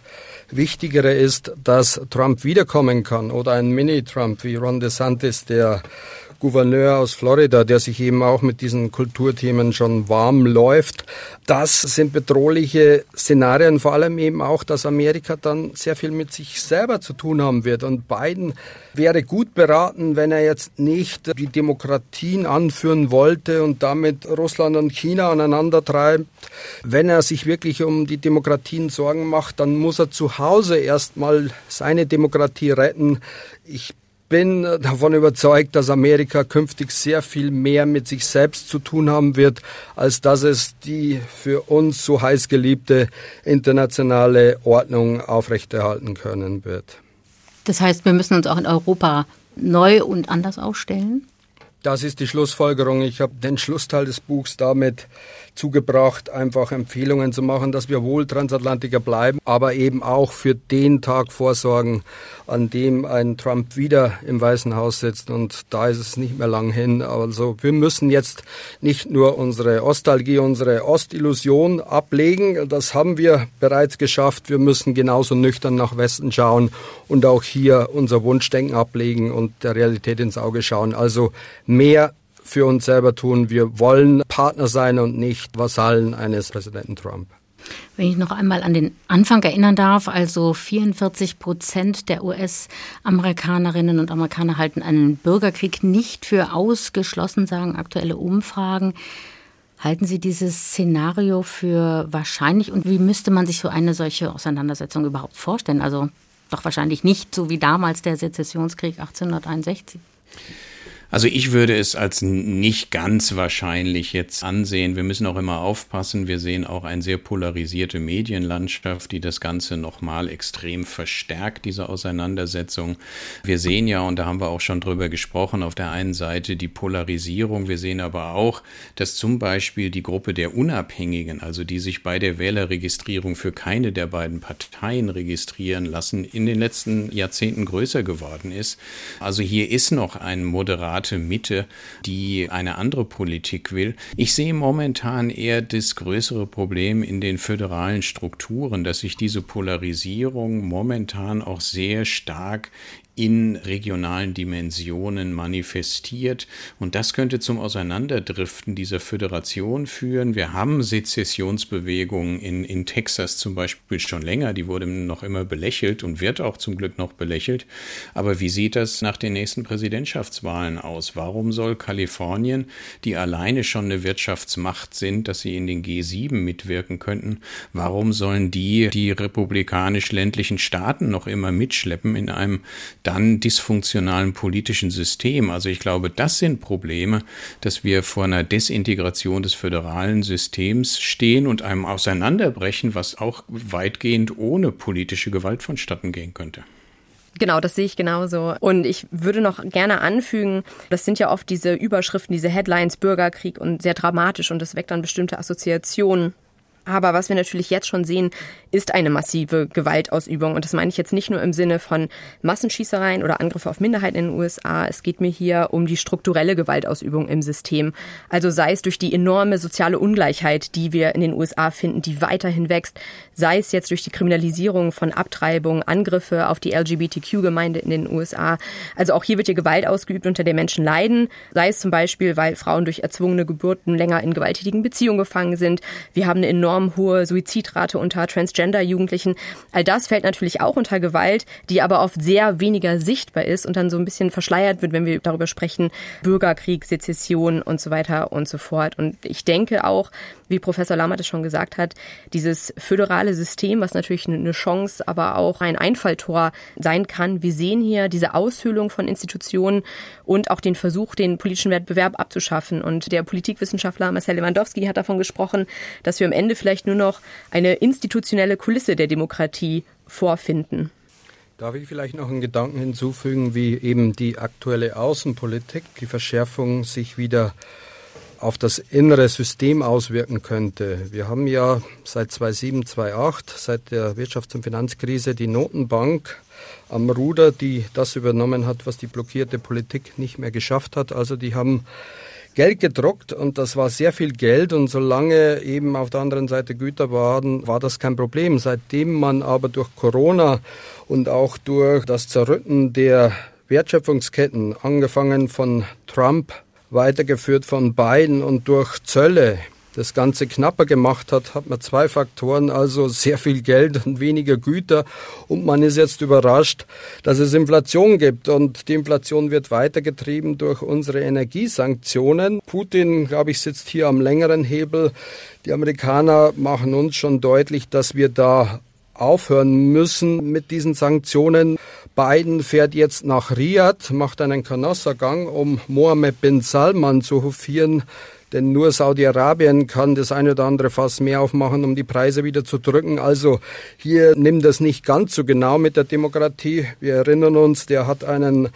wichtigere ist, dass Trump wiederkommen kann oder ein Mini-Trump wie Ron DeSantis, der Gouverneur aus Florida, der sich eben auch mit diesen Kulturthemen schon warm läuft. Das sind bedrohliche Szenarien, vor allem eben auch, dass Amerika dann sehr viel mit sich selber zu tun haben wird. Und Biden wäre gut beraten, wenn er jetzt nicht die Demokratien anführen wollte und damit Russland und China aneinander treibt. Wenn er sich wirklich um die Demokratien Sorgen macht, dann muss er zu Hause erstmal seine Demokratie retten. Ich bin davon überzeugt, dass Amerika künftig sehr viel mehr mit sich selbst zu tun haben wird, als dass es die für uns so heiß geliebte internationale Ordnung aufrechterhalten können wird. Das heißt, wir müssen uns auch in Europa neu und anders aufstellen? Das ist die Schlussfolgerung. Ich habe den Schlussteil des Buchs damit zugebracht, einfach Empfehlungen zu machen, dass wir wohl Transatlantiker bleiben, aber eben auch für den Tag vorsorgen, an dem ein Trump wieder im Weißen Haus sitzt. Und da ist es nicht mehr lang hin. Also wir müssen jetzt nicht nur unsere Ostalgie, unsere Ostillusion ablegen. Das haben wir bereits geschafft. Wir müssen genauso nüchtern nach Westen schauen und auch hier unser Wunschdenken ablegen und der Realität ins Auge schauen. Also mehr für uns selber tun. Wir wollen Partner sein und nicht Vasallen eines Präsidenten Trump. Wenn ich noch einmal an den Anfang erinnern darf, also 44 Prozent der US-Amerikanerinnen und Amerikaner halten einen Bürgerkrieg nicht für ausgeschlossen, sagen aktuelle Umfragen. Halten Sie dieses Szenario für wahrscheinlich und wie müsste man sich so eine solche Auseinandersetzung überhaupt vorstellen? Also doch wahrscheinlich nicht so wie damals der Sezessionskrieg 1861. Also ich würde es als nicht ganz wahrscheinlich jetzt ansehen. Wir müssen auch immer aufpassen. Wir sehen auch eine sehr polarisierte Medienlandschaft, die das Ganze nochmal extrem verstärkt, diese Auseinandersetzung. Wir sehen ja, und da haben wir auch schon drüber gesprochen, auf der einen Seite die Polarisierung. Wir sehen aber auch, dass zum Beispiel die Gruppe der Unabhängigen, also die sich bei der Wählerregistrierung für keine der beiden Parteien registrieren lassen, in den letzten Jahrzehnten größer geworden ist. Also hier ist noch ein moderater moderate Mitte, die eine andere Politik will. Ich sehe momentan eher das größere Problem in den föderalen Strukturen, dass sich diese Polarisierung momentan auch sehr stark in regionalen Dimensionen manifestiert. Und das könnte zum Auseinanderdriften dieser Föderation führen. Wir haben Sezessionsbewegungen in, in Texas zum Beispiel schon länger. Die wurde noch immer belächelt und wird auch zum Glück noch belächelt. Aber wie sieht das nach den nächsten Präsidentschaftswahlen aus? Warum soll Kalifornien, die alleine schon eine Wirtschaftsmacht sind, dass sie in den G7 mitwirken könnten, warum sollen die die republikanisch-ländlichen Staaten noch immer mitschleppen in einem dann dysfunktionalen politischen System. Also ich glaube, das sind Probleme, dass wir vor einer Desintegration des föderalen Systems stehen und einem Auseinanderbrechen, was auch weitgehend ohne politische Gewalt vonstatten gehen könnte. Genau, das sehe ich genauso. Und ich würde noch gerne anfügen, das sind ja oft diese Überschriften, diese Headlines, Bürgerkrieg und sehr dramatisch und das weckt dann bestimmte Assoziationen Aber was wir natürlich jetzt schon sehen, ist eine massive Gewaltausübung. Und das meine ich jetzt nicht nur im Sinne von Massenschießereien oder Angriffe auf Minderheiten in den USA. Es geht mir hier um die strukturelle Gewaltausübung im System. Also sei es durch die enorme soziale Ungleichheit, die wir in den USA finden, die weiterhin wächst, sei es jetzt durch die Kriminalisierung von Abtreibung, Angriffe auf die LGBTQ-Gemeinde in den USA. Also auch hier wird hier Gewalt ausgeübt, unter der Menschen leiden. Sei es zum Beispiel, weil Frauen durch erzwungene Geburten länger in gewalttätigen Beziehungen gefangen sind. Wir haben eine enorm hohe Suizidrate unter Transgender-Jugendlichen. All das fällt natürlich auch unter Gewalt, die aber oft sehr weniger sichtbar ist und dann so ein bisschen verschleiert wird, wenn wir darüber sprechen, Bürgerkrieg, Sezession und so weiter und so fort. Und ich denke auch, wie Professor Lammert es schon gesagt hat, dieses föderale System, was natürlich eine Chance, aber auch ein Einfalltor sein kann. Wir sehen hier diese Aushöhlung von Institutionen und auch den Versuch, den politischen Wettbewerb abzuschaffen. Und der Politikwissenschaftler Marcel Lewandowski hat davon gesprochen, dass wir am Ende vielleicht nur noch eine institutionelle Kulisse der Demokratie vorfinden. Darf ich vielleicht noch einen Gedanken hinzufügen, wie eben die aktuelle Außenpolitik, die Verschärfung sich wieder auf das innere System auswirken könnte. Wir haben ja seit 2007, 2008, seit der Wirtschafts- und Finanzkrise, die Notenbank am Ruder, die das übernommen hat, was die blockierte Politik nicht mehr geschafft hat. Also die haben Geld gedruckt und das war sehr viel Geld und solange eben auf der anderen Seite Güter waren, war das kein Problem. Seitdem man aber durch Corona und auch durch das Zerrütten der Wertschöpfungsketten, angefangen von Trump weitergeführt von Biden und durch Zölle das Ganze knapper gemacht hat, hat man zwei Faktoren, also sehr viel Geld und weniger Güter. Und man ist jetzt überrascht, dass es Inflation gibt. Und die Inflation wird weitergetrieben durch unsere Energiesanktionen. Putin, glaube ich, sitzt hier am längeren Hebel. Die Amerikaner machen uns schon deutlich, dass wir da aufhören müssen mit diesen Sanktionen. Biden fährt jetzt nach Riyadh, macht einen Kanossergang, um Mohammed bin Salman zu hofieren. Denn nur Saudi-Arabien kann das eine oder andere Fass mehr aufmachen, um die Preise wieder zu drücken. Also hier nimmt das nicht ganz so genau mit der Demokratie. Wir erinnern uns, der hat einen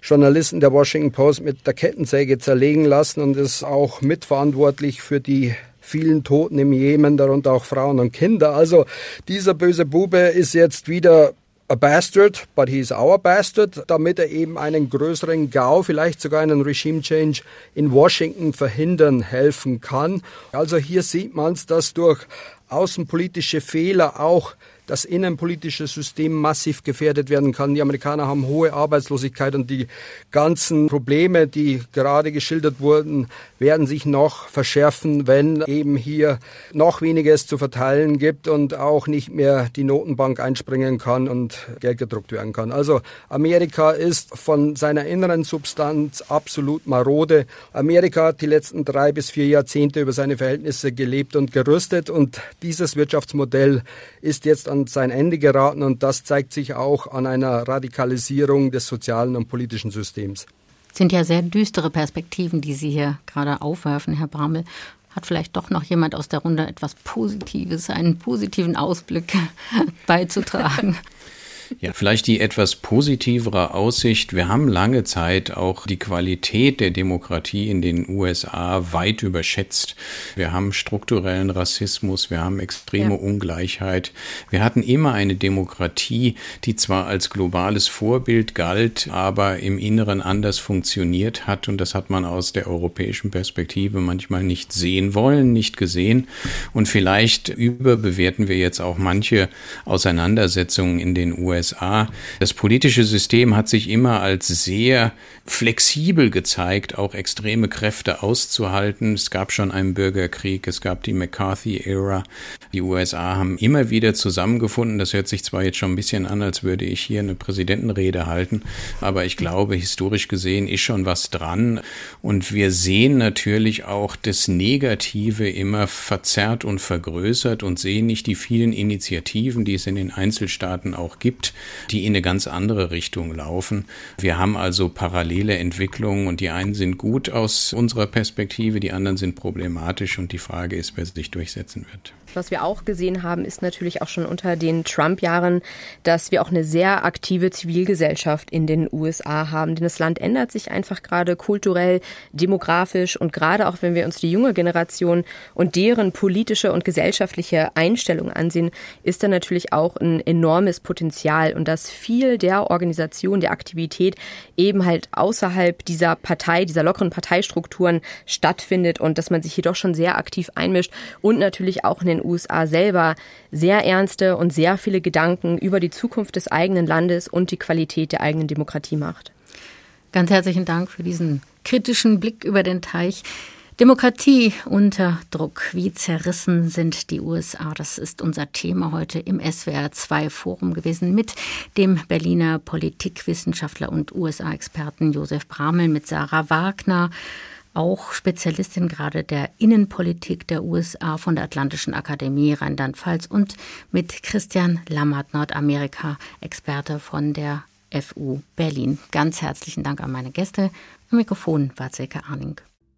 Journalisten der Washington Post mit der Kettensäge zerlegen lassen und ist auch mitverantwortlich für die vielen Toten im Jemen, darunter auch Frauen und Kinder. Also dieser böse Bube ist jetzt wieder a bastard, but he's our bastard, damit er eben einen größeren GAU, vielleicht sogar einen Regime Change in Washington verhindern helfen kann. Also hier sieht man es, dass durch außenpolitische Fehler auch das innenpolitische System massiv gefährdet werden kann. Die Amerikaner haben hohe Arbeitslosigkeit und die ganzen Probleme, die gerade geschildert wurden, werden sich noch verschärfen, wenn eben hier noch weniger zu verteilen gibt und auch nicht mehr die Notenbank einspringen kann und Geld gedruckt werden kann. Also Amerika ist von seiner inneren Substanz absolut marode. Amerika hat die letzten drei bis vier Jahrzehnte über seine Verhältnisse gelebt und gerüstet und dieses Wirtschaftsmodell ist jetzt an sein Ende geraten und das zeigt sich auch an einer Radikalisierung des sozialen und politischen Systems. Sind ja sehr düstere Perspektiven, die Sie hier gerade aufwerfen, Herr Bramel. Hat vielleicht doch noch jemand aus der Runde etwas Positives, einen positiven Ausblick beizutragen? Ja, vielleicht die etwas positivere Aussicht. Wir haben lange Zeit auch die Qualität der Demokratie in den USA weit überschätzt. Wir haben strukturellen Rassismus, wir haben extreme ja. Ungleichheit. Wir hatten immer eine Demokratie, die zwar als globales Vorbild galt, aber im Inneren anders funktioniert hat. Und das hat man aus der europäischen Perspektive manchmal nicht sehen wollen, nicht gesehen. Und vielleicht überbewerten wir jetzt auch manche Auseinandersetzungen in den USA USA. Das politische System hat sich immer als sehr flexibel gezeigt, auch extreme Kräfte auszuhalten. Es gab schon einen Bürgerkrieg, es gab die McCarthy-Ära. Die USA haben immer wieder zusammengefunden. Das hört sich zwar jetzt schon ein bisschen an, als würde ich hier eine Präsidentenrede halten, aber ich glaube, historisch gesehen ist schon was dran. Und wir sehen natürlich auch das Negative immer verzerrt und vergrößert und sehen nicht die vielen Initiativen, die es in den Einzelstaaten auch gibt die in eine ganz andere Richtung laufen. Wir haben also parallele Entwicklungen und die einen sind gut aus unserer Perspektive, die anderen sind problematisch und die Frage ist, wer sich durchsetzen wird. Was wir auch gesehen haben, ist natürlich auch schon unter den Trump-Jahren, dass wir auch eine sehr aktive Zivilgesellschaft in den USA haben. Denn das Land ändert sich einfach gerade kulturell, demografisch und gerade auch wenn wir uns die junge Generation und deren politische und gesellschaftliche Einstellung ansehen, ist da natürlich auch ein enormes Potenzial und dass viel der Organisation, der Aktivität eben halt außerhalb dieser Partei, dieser lockeren Parteistrukturen stattfindet und dass man sich hier doch schon sehr aktiv einmischt und natürlich auch in den USA selber sehr ernste und sehr viele Gedanken über die Zukunft des eigenen Landes und die Qualität der eigenen Demokratie macht. Ganz herzlichen Dank für diesen kritischen Blick über den Teich. Demokratie unter Druck. Wie zerrissen sind die USA? Das ist unser Thema heute im SWR 2 Forum gewesen mit dem Berliner Politikwissenschaftler und USA-Experten Josef Bramel, mit Sarah Wagner, auch Spezialistin gerade der Innenpolitik der USA von der Atlantischen Akademie Rheinland-Pfalz und mit Christian Lammert, Nordamerika-Experte von der FU Berlin. Ganz herzlichen Dank an meine Gäste. Am Mikrofon war Silke Arning.